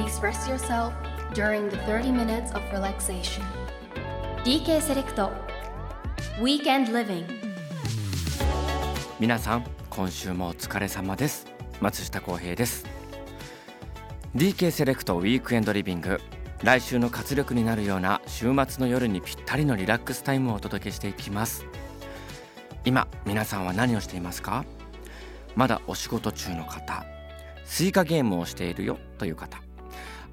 please rest yourself during the 30 minutes of relaxation. DK セレクト Weekend Living. 皆さん今週もお疲れ様です。松下洸平です。DK セレクトウィークエンドリビング来週の活力になるような週末の夜にぴったりのリラックスタイムをお届けしていきます。今皆さんは何をしていますか？まだお仕事中の方スイカゲームをしているよという方。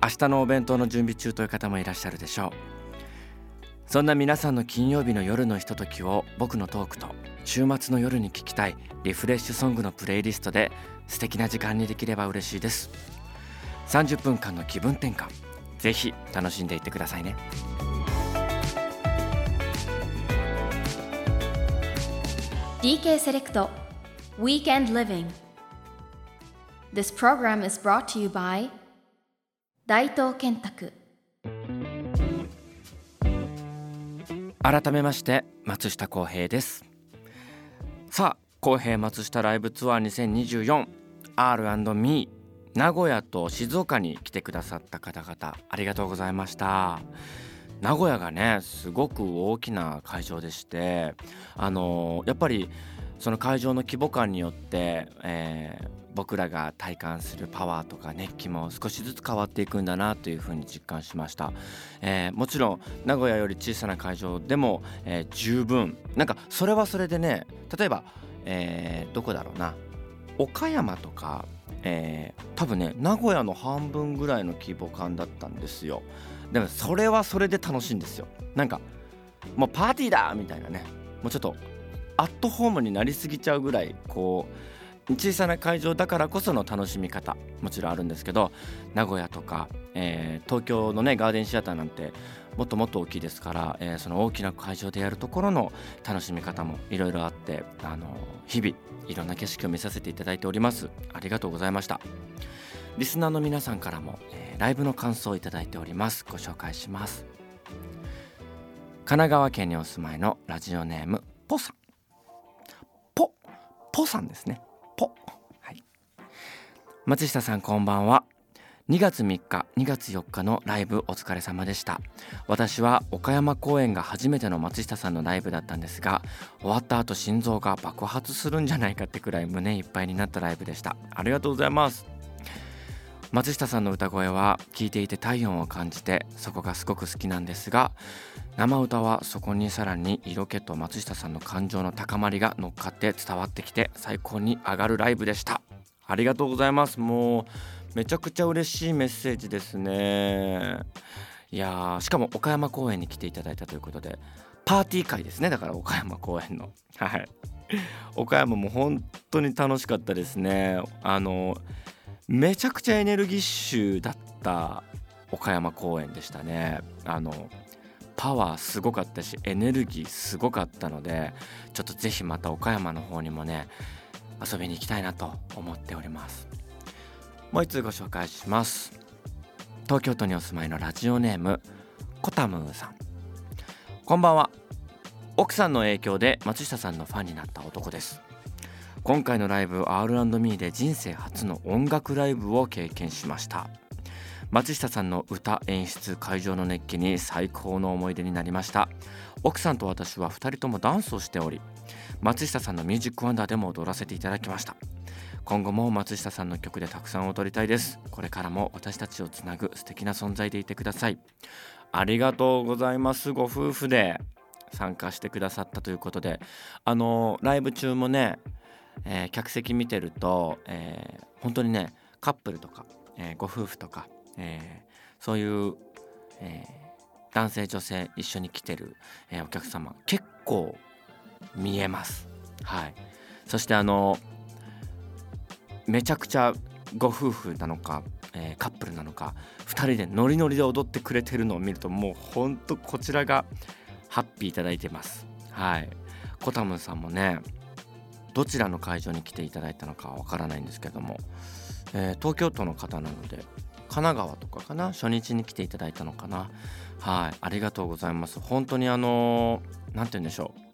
明日のお弁当の準備中という方もいらっしゃるでしょう。そんな皆さんの金曜日の夜のひとときを僕のトークと週末の夜に聴きたいリフレッシュソングのプレイリストで素敵な時間にできれば嬉しいです。30分間の気分転換ぜひ楽しんでいってくださいね。DK セレクト Weekend Living This program is brought to you by 大東建託。改めまして松下洸平です。さあ洸平松下ライブツアー 2024R&Me 名古屋と静岡に来てくださった方々ありがとうございました。名古屋がねすごく大きな会場でしてあのやっぱりその会場の規模感によって、えー僕らが体感するパワーとか熱気も少しずつ変わっていくんだなというふうに実感しました、えーもちろん名古屋より小さな会場でも、えー十分。なんかそれはそれでね例えば、えーどこだろうな。岡山とか、えー多分ね名古屋の半分ぐらいの規模感だったんですよ。でもそれはそれで楽しいんですよ。なんかもうパーティーだみたいなね。もうちょっとアットホームになりすぎちゃうぐらいこう小さな会場だからこその楽しみ方もちろんあるんですけど名古屋とか、えー東京のねガーデンシアターなんてもっともっと大きいですから、えーその大きな会場でやるところの楽しみ方もいろいろあってあの日々いろんな景色を見させていただいております。ありがとうございました。リスナーの皆さんからも、えーライブの感想をいただいております。ご紹介します。神奈川県にお住まいのラジオネームポさん。ポポさんですね。松下さんこんばんは。2月3日2月4日のライブお疲れ様でした。私は岡山公演が初めての松下さんのライブだったんですが終わった後心臓が爆発するんじゃないかってくらい胸いっぱいになったライブでした。ありがとうございます。松下さんの歌声は聴いていて体温を感じてそこがすごく好きなんですが生歌はそこにさらに色気と松下さんの感情の高まりが乗っかって伝わってきて最高に上がるライブでした。ありがとうございます。もうめちゃくちゃ嬉しいメッセージですね。いやしかも岡山公演に来ていただいたということでパーティー会ですね。だから岡山公演の。はい。岡山も本当に楽しかったですね。あのめちゃくちゃエネルギッシュだった岡山公演でしたね。あのパワーすごかったしエネルギーすごかったのでちょっとぜひまた岡山の方にもね遊びに行きたいなと思っております。もう一通ご紹介します。東京都にお住まいのラジオネームコタムーさん。こんばんは。奥さんの影響で松下さんのファンになった男です。今回のライブ R&Me で人生初の音楽ライブを経験しました。松下さんの歌演出会場の熱気に最高の思い出になりました。奥さんと私は2人ともダンスをしており松下さんのミュージックワンダーでも踊らせていただきました。今後も松下さんの曲でたくさん踊りたいです。これからも私たちをつなぐ素敵な存在でいてください。ありがとうございます。ご夫婦で参加してくださったということで。あのライブ中もね、えー客席見てると、えー本当にねカップルとか、えーご夫婦とか、えそういう、え男性女性一緒に来てる、えお客様結構見えます。はい。そしてあのめちゃくちゃご夫婦なのか、えーカップルなのか2人でノリノリで踊ってくれてるのを見るともうほんとこちらがハッピーいただいてます。はい。コタムさんもねどちらの会場に来ていただいたのかわからないんですけども、えー東京都の方なので神奈川とかかな初日に来ていただいたのかな。はい。ありがとうございます。本当にあの何て言うんでしょう。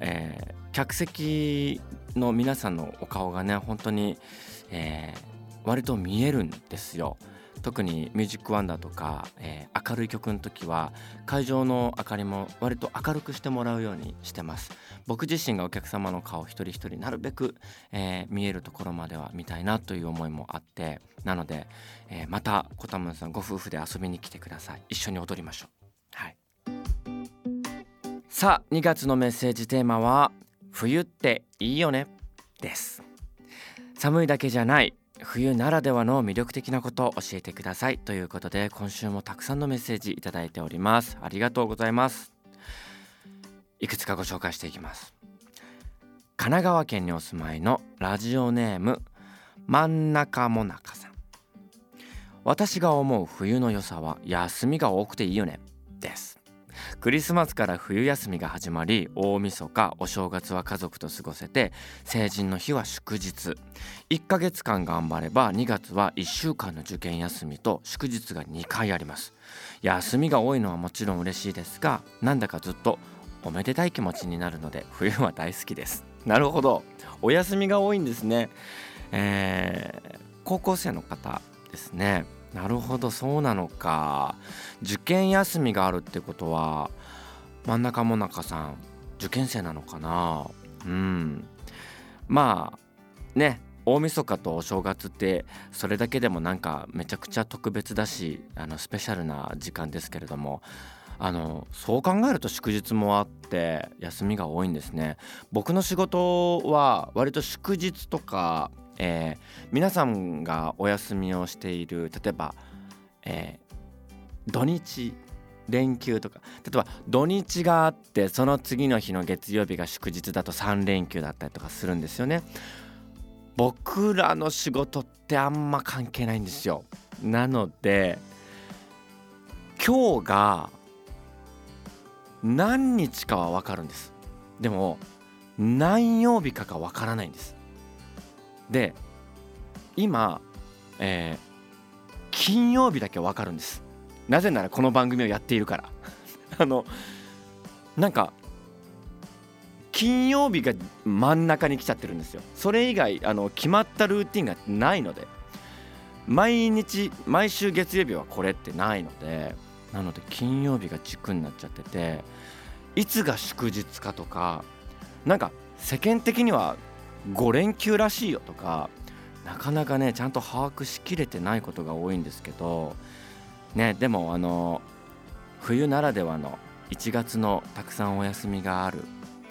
えー客席の皆さんのお顔がね本当に、えー割と見えるんですよ。特に「ミュージックワンダーとか、えー、明るい曲の時は会場の明かりも割と明るくしてもらうようにしてます。僕自身がお客様の顔一人一人なるべく、えー、見えるところまでは見たいなという思いもあってなので、えー、またコタムンさんご夫婦で遊びに来てください。一緒に踊りましょう。はい。さあ2月のメッセージテーマは冬っていいよね？です。寒いだけじゃない冬ならではの魅力的なことを教えてください。ということで今週もたくさんのメッセージいただいております。ありがとうございます。いくつかご紹介していきます。神奈川県にお住まいのラジオネーム真ん中もなかさん。私が思う冬の良さは休みが多くていいよね？です。クリスマスから冬休みが始まり大晦日お正月は家族と過ごせて成人の日は祝日。1ヶ月間頑張れば2月は1週間の受験休みと祝日が2回あります。休みが多いのはもちろん嬉しいですがなんだかずっとおめでたい気持ちになるので冬は大好きです。なるほど。お休みが多いんですね。えー、高校生の方ですね。なるほどそうなのか。受験休みがあるってことは真ん中もなかさん受験生なのかな。うん。まあね大晦日とお正月ってそれだけでもなんかめちゃくちゃ特別だしあのスペシャルな時間ですけれどもあのそう考えると祝日もあって休みが多いんですね。僕の仕事は割と祝日とかえー、皆さんがお休みをしている例えば、えー、土日連休とか例えば土日があってその次の日の月曜日が祝日だと3連休だったりとかするんですよね。僕らの仕事ってあんま関係ないんですよ。なので今日が何日かは分かるんです。でも何曜日かか分からないんです。で今、えー、金曜日だけ分かるんです。なぜならこの番組をやっているから。あのなんか金曜日が真ん中に来ちゃってるんですよ。それ以外あの決まったルーティンがないので。毎日毎週月曜日はこれってないので。なので金曜日が軸になっちゃってていつが祝日かとかなんか世間的には5連休らしいよとかなかなかねちゃんと把握しきれてないことが多いんですけどねでもあの冬ならではの1月のたくさんお休みがある、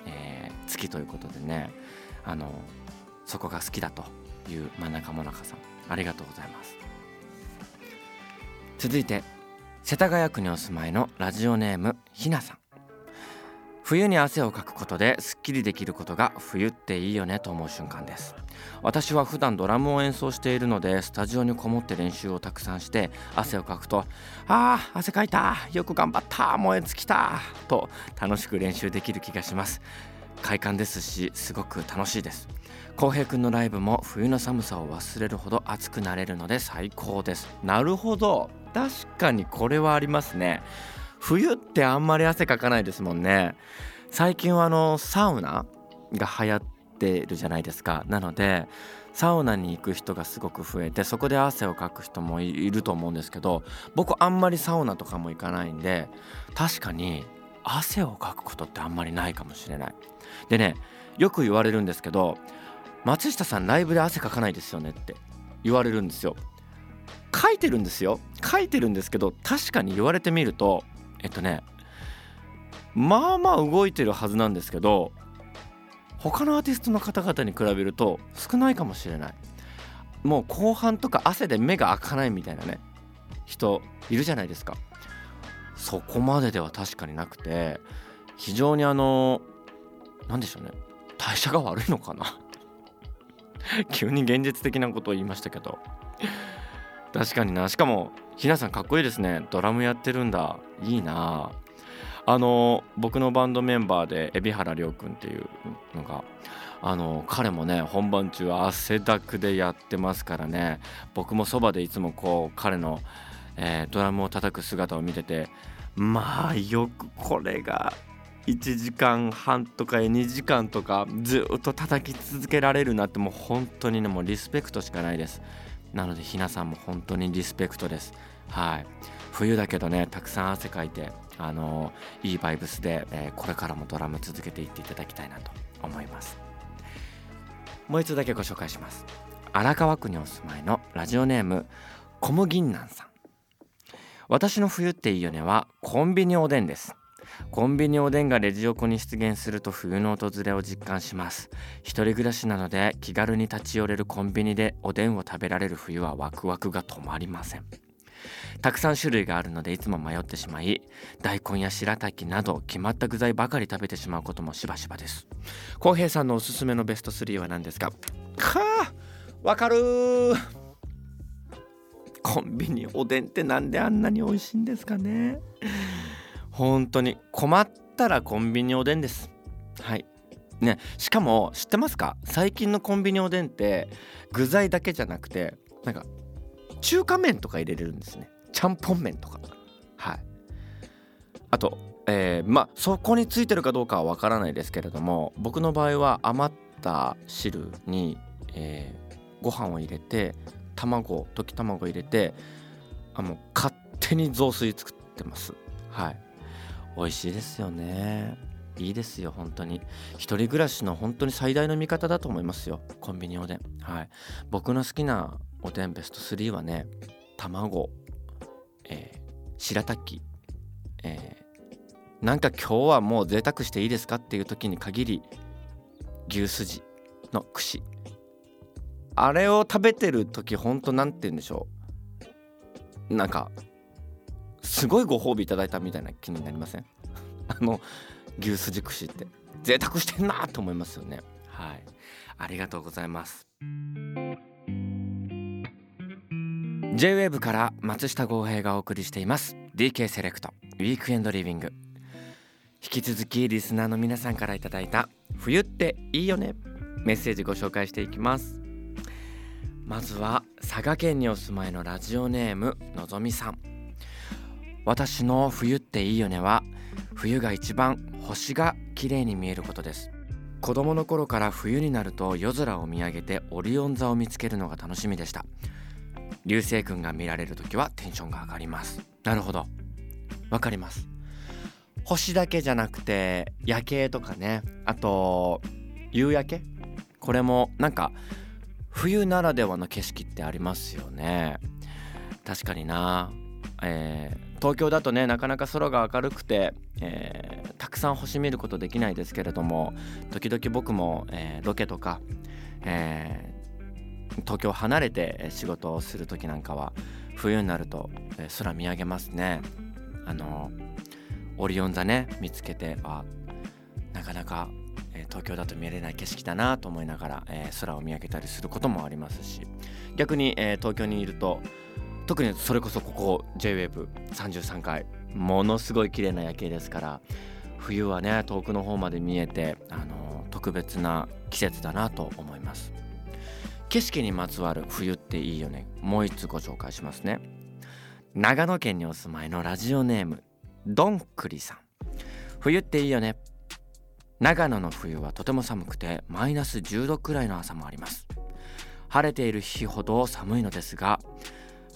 えー、月ということでねあのそこが好きだという真中もなかさんありがとうございます。続いて世田谷区にお住まいのラジオネームひなさん。冬に汗をかくことですっきりできることが冬っていいよねと思う瞬間です。私は普段ドラムを演奏しているのでスタジオにこもって練習をたくさんして汗をかくと「あー汗かいたよく頑張った燃え尽きた」と楽しく練習できる気がします。快感ですしすごく楽しいです。浩平くんのライブも冬の寒さを忘れるほど熱くなれるので最高です。なるほど。確かにこれはありますね。冬ってあんまり汗かかないですもんね。最近はあのサウナが流行ってるじゃないですか。なのでサウナに行く人がすごく増えてそこで汗をかく人もいると思うんですけど僕あんまりサウナとかも行かないんで確かに汗をかくことってあんまりないかもしれない。でねよく言われるんですけど松下さんライブで汗かかないですよねって言われるんですよ。書いてるんですよ。書いてるんですけど確かに言われてみるとえっとねまあまあ動いてるはずなんですけど他のアーティストの方々に比べると少ないかもしれない。もう後半とか汗で目が開かないみたいなね人いるじゃないですか。そこまででは確かになくて非常にあの何でしょうね代謝が悪いのかな。急に現実的なことを言いましたけど。確かにな。しかもひなさんかっこいいですね。ドラムやってるんだ。いいな。あの僕のバンドメンバーで海老原亮君っていうのがあの彼もね本番中汗だくでやってますからね。僕もそばでいつもこう彼の、えー、ドラムを叩く姿を見ててまあよくこれが1時間半とか2時間とかずっと叩き続けられるなってもう本当にねもうリスペクトしかないです。なのでひなさんも本当にリスペクトです。はい。冬だけどねたくさん汗かいてあのいいバイブスで、えー、これからもドラム続けていっていただきたいなと思います。もう一つだけご紹介します。荒川区にお住まいのラジオネーム小麦銀さん。私の冬っていいよねはコンビニおでんです。コンビニおでんがレジ横に出現すると冬の訪れを実感します。一人暮らしなので気軽に立ち寄れるコンビニでおでんを食べられる冬はワクワクが止まりません。たくさん種類があるのでいつも迷ってしまい大根や白滝など決まった具材ばかり食べてしまうこともしばしばです。浩平さんのおすすめのベスト3は何ですか？かわかるコンビニおでんってなんであんなに美味しいんですかね。本当に。困ったらコンビニおでんです。はい。ねしかも知ってますか？最近のコンビニおでんって具材だけじゃなくてなんか中華麺とか入れれるんですね。ちゃんぽん麺とか。はい。あとえー、まあそこについてるかどうかはわからないですけれども僕の場合は余った汁に、えー、ご飯を入れて卵溶き卵入れてあの勝手に雑炊作ってます。はい。美味しいですよね。いいですよ本当に。一人暮らしの本当に最大の味方だと思いますよ。コンビニおでん。はい。僕の好きなおでんベスト3はね卵、えー、白滝、えー、なんか今日はもう贅沢していいですかっていう時に限り牛すじの串。あれを食べてる時ほんと何て言うんでしょう。なんかすごいご褒美いただいたみたいな気になりません？あの牛すじ串って。贅沢してんなと思いますよね。はい。ありがとうございます。J-WAVE から松下洸平がお送りしています。DK セレクトウィークエンドリビング引き続きリスナーの皆さんからいただいた冬っていいよね。メッセージご紹介していきます。まずは佐賀県にお住まいのラジオネームのぞみさん。私の冬っていいよねは冬が一番星が綺麗に見えることです。子供の頃から冬になると夜空を見上げてオリオン座を見つけるのが楽しみでした。流星群が見られる時はテンションが上がります。なるほど。わかります。星だけじゃなくて夜景とかね。あと夕焼け？これもなんか冬ならではの景色ってありますよね。確かにな、えー、東京だとねなかなか空が明るくて、えー、たくさん星見ることできないですけれども時々僕も、えー、ロケとか、え東京離れて仕事をする時なんかは冬になるとえ空見上げますね。あのオリオン座ね見つけてあなかなかえ東京だと見れない景色だなと思いながら、え、空を見上げたりすることもありますし逆に、え、東京にいると特にそれこそここ JWAVE33 階ものすごい綺麗な夜景ですから冬はね遠くの方まで見えて、あの特別な季節だなと思います。景色にまつわる冬っていいよね。もう一つご紹介しますね。長野県にお住まいのラジオネームどんくりさん。冬っていいよね。長野の冬はとても寒くてマイナス10度くらいの朝もあります。晴れている日ほど寒いのですが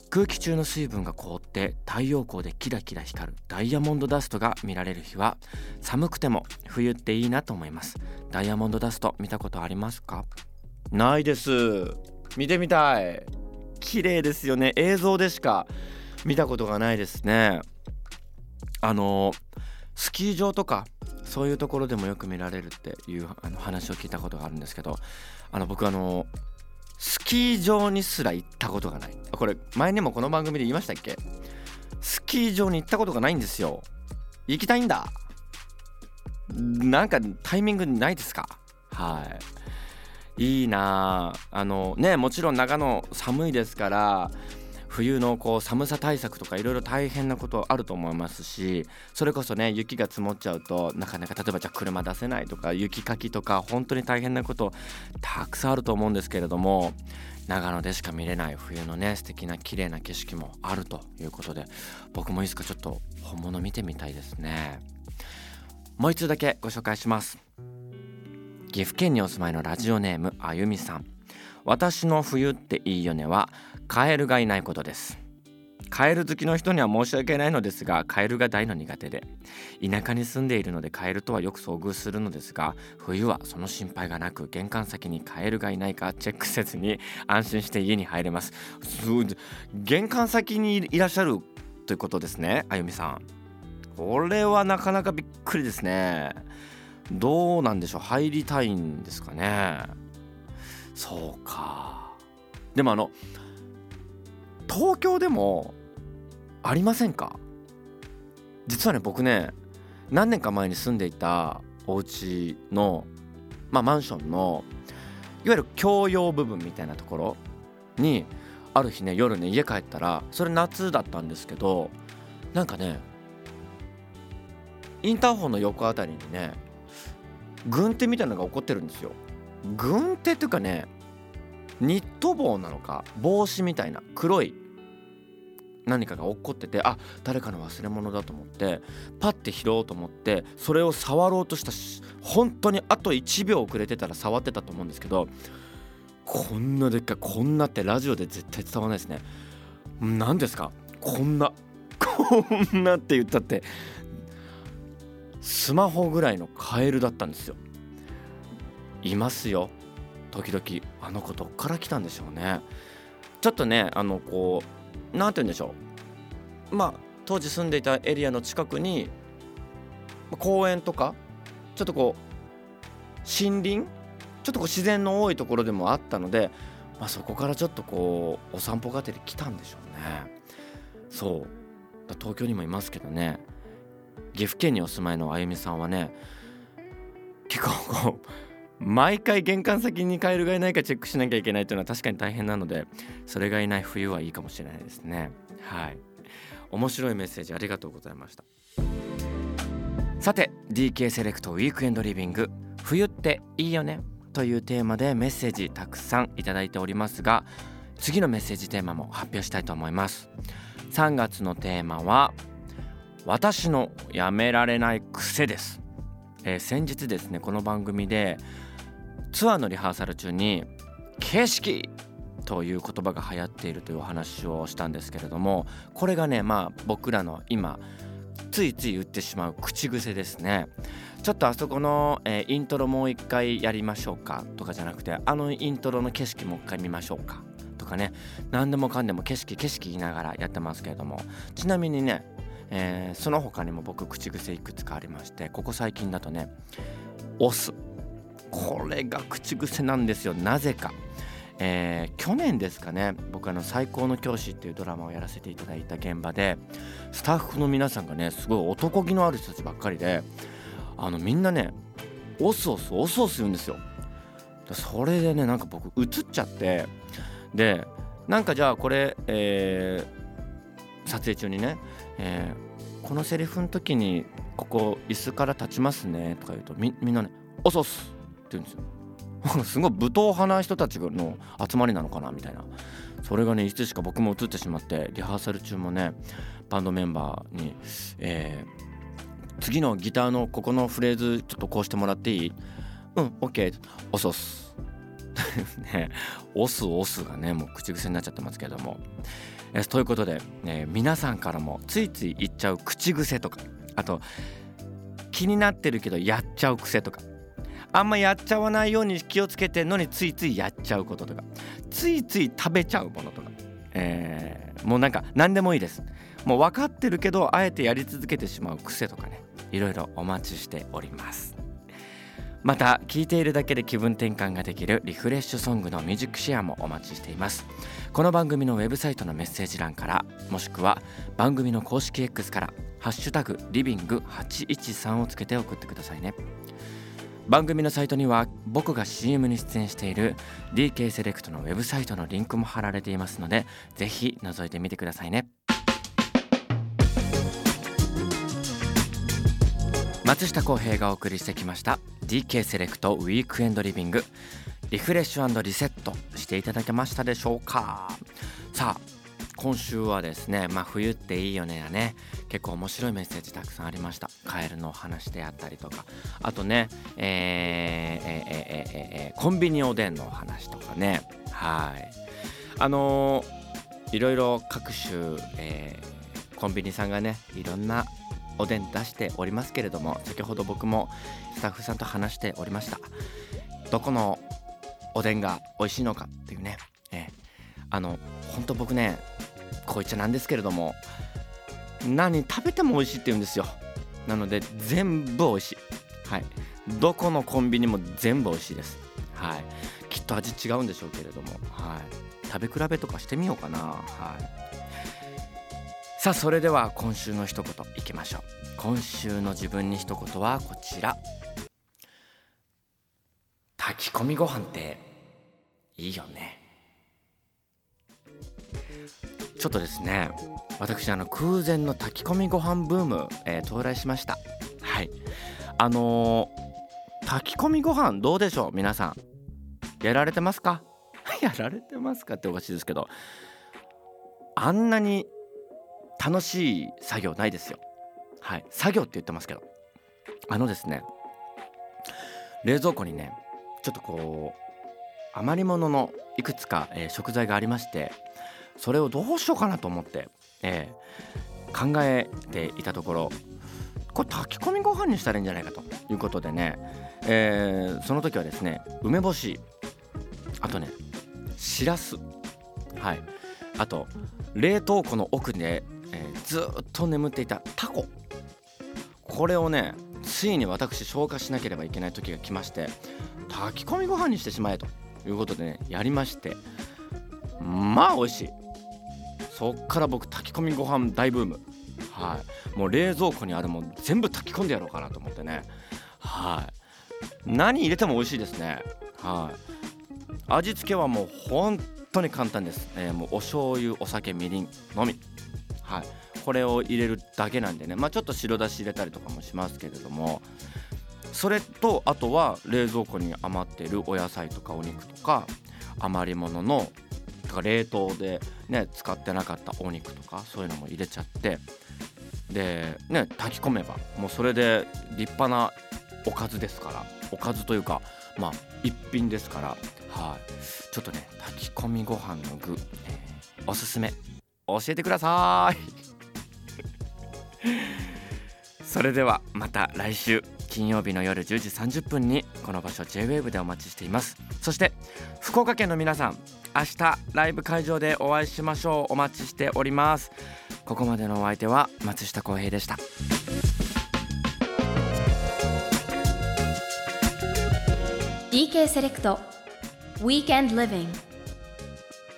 空気中の水分が凍って太陽光でキラキラ光るダイヤモンドダストが見られる日は寒くても冬っていいなと思います。ダイヤモンドダスト見たことありますか？ないです。見てみたい。綺麗ですよね。映像でしか見たことがないですね。あのスキー場とかそういうところでもよく見られるっていうあの話を聞いたことがあるんですけどあの僕あのスキー場にすら行ったことがない。これ前にもこの番組で言いましたっけ？スキー場に行ったことがないんですよ。行きたいんだ。なんかタイミングないですか？はい。いいなあのねもちろん長野寒いですから冬のこう寒さ対策とかいろいろ大変なことあると思いますしそれこそね雪が積もっちゃうとなかなか例えばじゃあ車出せないとか雪かきとか本当に大変なことたくさんあると思うんですけれども長野でしか見れない冬のね素敵な綺麗な景色もあるということで僕もいつかちょっと本物見てみたいですね。もう一つだけご紹介します。岐阜県にお住まいのラジオネームあゆみさん。私の冬っていいよねはカエルがいないことです。カエル好きの人には申し訳ないのですがカエルが大の苦手で田舎に住んでいるのでカエルとはよく遭遇するのですが冬はその心配がなく玄関先にカエルがいないかチェックせずに安心して家に入れます。玄関先にいらっしゃるということですねあゆみさん。これはなかなかびっくりですね。どうなんでしょう入りたいんですかね。そうか。でもあの東京でもありませんか？実はね僕ね何年か前に住んでいたお家のまあマンションのいわゆる共用部分みたいなところにある日ね夜ね家帰ったらそれ夏だったんですけどなんかねインターホンの横あたりにね軍手みたいなのが起こってるんですよ。軍手っていうかねニット帽なのか帽子みたいな黒い何かが落っこっててあ誰かの忘れ物だと思ってパッて拾おうと思ってそれを触ろうとしたし本当にあと1秒遅れてたら触ってたと思うんですけどこんなでっかいこんなってラジオで絶対伝わらないですね。何ですか？こんな こんなって言ったってスマホぐらいのカエルだったんですよ。いますよ。時々あの子どっから来たんでしょうね。ちょっとねあのこう何て言うんでしょう。まあ当時住んでいたエリアの近くに公園とかちょっとこう森林ちょっとこう自然の多いところでもあったので、まあ、そこからちょっとこうお散歩がてに来たんでしょうね。そう。東京にもいますけどね。岐阜県にお住まいのあゆみさんはね結構こう毎回玄関先にカエルがいないかチェックしなきゃいけないというのは確かに大変なのでそれがいない冬はいいかもしれないですね。はい。面白いメッセージありがとうございました。さて DK セレクトウィークエンドリビング。冬っていいよねというテーマでメッセージたくさんいただいておりますが次のメッセージテーマも発表したいと思います。3月のテーマは私のやめられない癖です、えー、先日ですねこの番組でツアーのリハーサル中に景色という言葉が流行っているというお話をしたんですけれどもこれがねまあ僕らの今ついつい言ってしまう口癖ですね。ちょっとあそこの、えー、イントロもう一回やりましょうかとかじゃなくてあのイントロの景色もう一回見ましょうか。とかね。何でもかんでも景色景色言いながらやってますけれども。ちなみにね、えー、その他にも僕口癖いくつかありましてここ最近だとね「押す」これが口癖なんですよ。なぜか。えー、去年ですかね。僕あの「最高の教師」っていうドラマをやらせていただいた現場でスタッフの皆さんがねすごい男気のある人たちばっかりであのみんなねオスオスオスオス言うんですよ。それでねなんか僕映っちゃってでなんかじゃあこれ、えー、撮影中にね、えー、このセリフの時にここ椅子から立ちますねとか言うとみんなね「オスオス」言うんですよ。すごい武闘派な人たちの集まりなのかなみたいな。それがねいつしか僕も映ってしまってリハーサル中もねバンドメンバーに、えー、次のギターのここのフレーズちょっとこうしてもらっていい？うん OK 押す押す。ね押す押すがねもう口癖になっちゃってますけども。えということで、え、皆さんからもついつい言っちゃう口癖とかあと気になってるけどやっちゃう癖とかあんまやっちゃわないように気をつけてんのについついやっちゃうこととか。ついつい食べちゃうものとか、えー、もうなんか何でもいいです。もう分かってるけどあえてやり続けてしまう癖とかね。いろいろお待ちしております。また聴いているだけで気分転換ができるリフレッシュソングのミュージックシェアもお待ちしています。この番組のウェブサイトのメッセージ欄からもしくは番組の公式 X から「ハッシュタグリビング813」をつけて送ってくださいね。番組のサイトには僕が CM に出演している DK セレクトのウェブサイトのリンクも貼られていますのでぜひ覗いてみてくださいね。松下洸平がお送りしてきました DK セレクトウィークエンドリビング。リフレッシュリセットしていただけましたでしょうか。さあ今週はですねまあ冬っていいよねやね。結構面白いメッセージたくさんありました。カエルの話であったりとか。あとねえー、えー、えー、コンビニおでんのお話とかね。はい。あのいろいろ各種、え、コンビニさんがねいろんなおでん出しておりますけれども先ほど僕もスタッフさんと話しておりました。どこのおでんが美味しいのかっていうね、えー、あの本当僕ねこいっちゃなんですけれども何食べても美味しいって言うんですよ。なので全部美味しい。はい。どこのコンビニも全部美味しいです。はい。きっと味違うんでしょうけれども。はい。食べ比べとかしてみようかな。はい。さあそれでは今週の一言いきましょう。今週の自分に一言はこちら。炊き込みご飯っていいよね。ちょっとですね私あの空前の炊き込みご飯ブーム、えー、到来しました。はい。あのー、炊き込みご飯どうでしょう？皆さん。やられてますか？やられてますかっておかしいですけどあんなに楽しい作業ないですよ。はい。作業って言ってますけど。あのですね冷蔵庫にねちょっとこう余り物のいくつか、えー、食材がありましてそれをどうしようかなと思って、えー、考えていたところこれ炊き込みご飯にしたらいいんじゃないかということでね、えー、その時はですね梅干しあとねしらすはいあと冷凍庫の奥で、えー、ずっと眠っていたタコ。これをねついに私消化しなければいけない時が来まして炊き込みご飯にしてしまえということでねやりましてまあ美味しい。そっから僕炊き込みご飯大ブーム。はい。もう冷蔵庫にあるもん全部炊き込んでやろうかなと思ってね。はい。何入れても美味しいですね。はい。味付けはもう本当に簡単です、えー、もうお醤油お酒みりんのみ。はい。これを入れるだけなんでね。まあちょっと白だし入れたりとかもしますけれども。それとあとは冷蔵庫に余ってるお野菜とかお肉とか余り物のとか冷凍でね使ってなかったお肉とかそういうのも入れちゃってでね炊き込めばもうそれで立派なおかずですからおかずというかまあ一品ですからはい。ちょっとね炊き込みご飯の具、おすすめ。教えてください。それではまた来週。金曜日の夜10時30分にこの場所 JWAVE でお待ちしています。そして福岡県の皆さん明日ライブ会場でお会いしましょう。お待ちしております。ここまでのお相手は松下洸平でした。DK セレクト Weekend Living.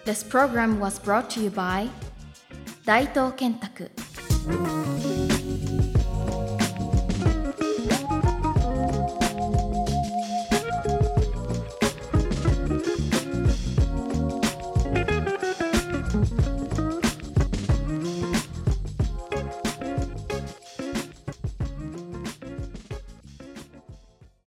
This program was brought to you by 大東建託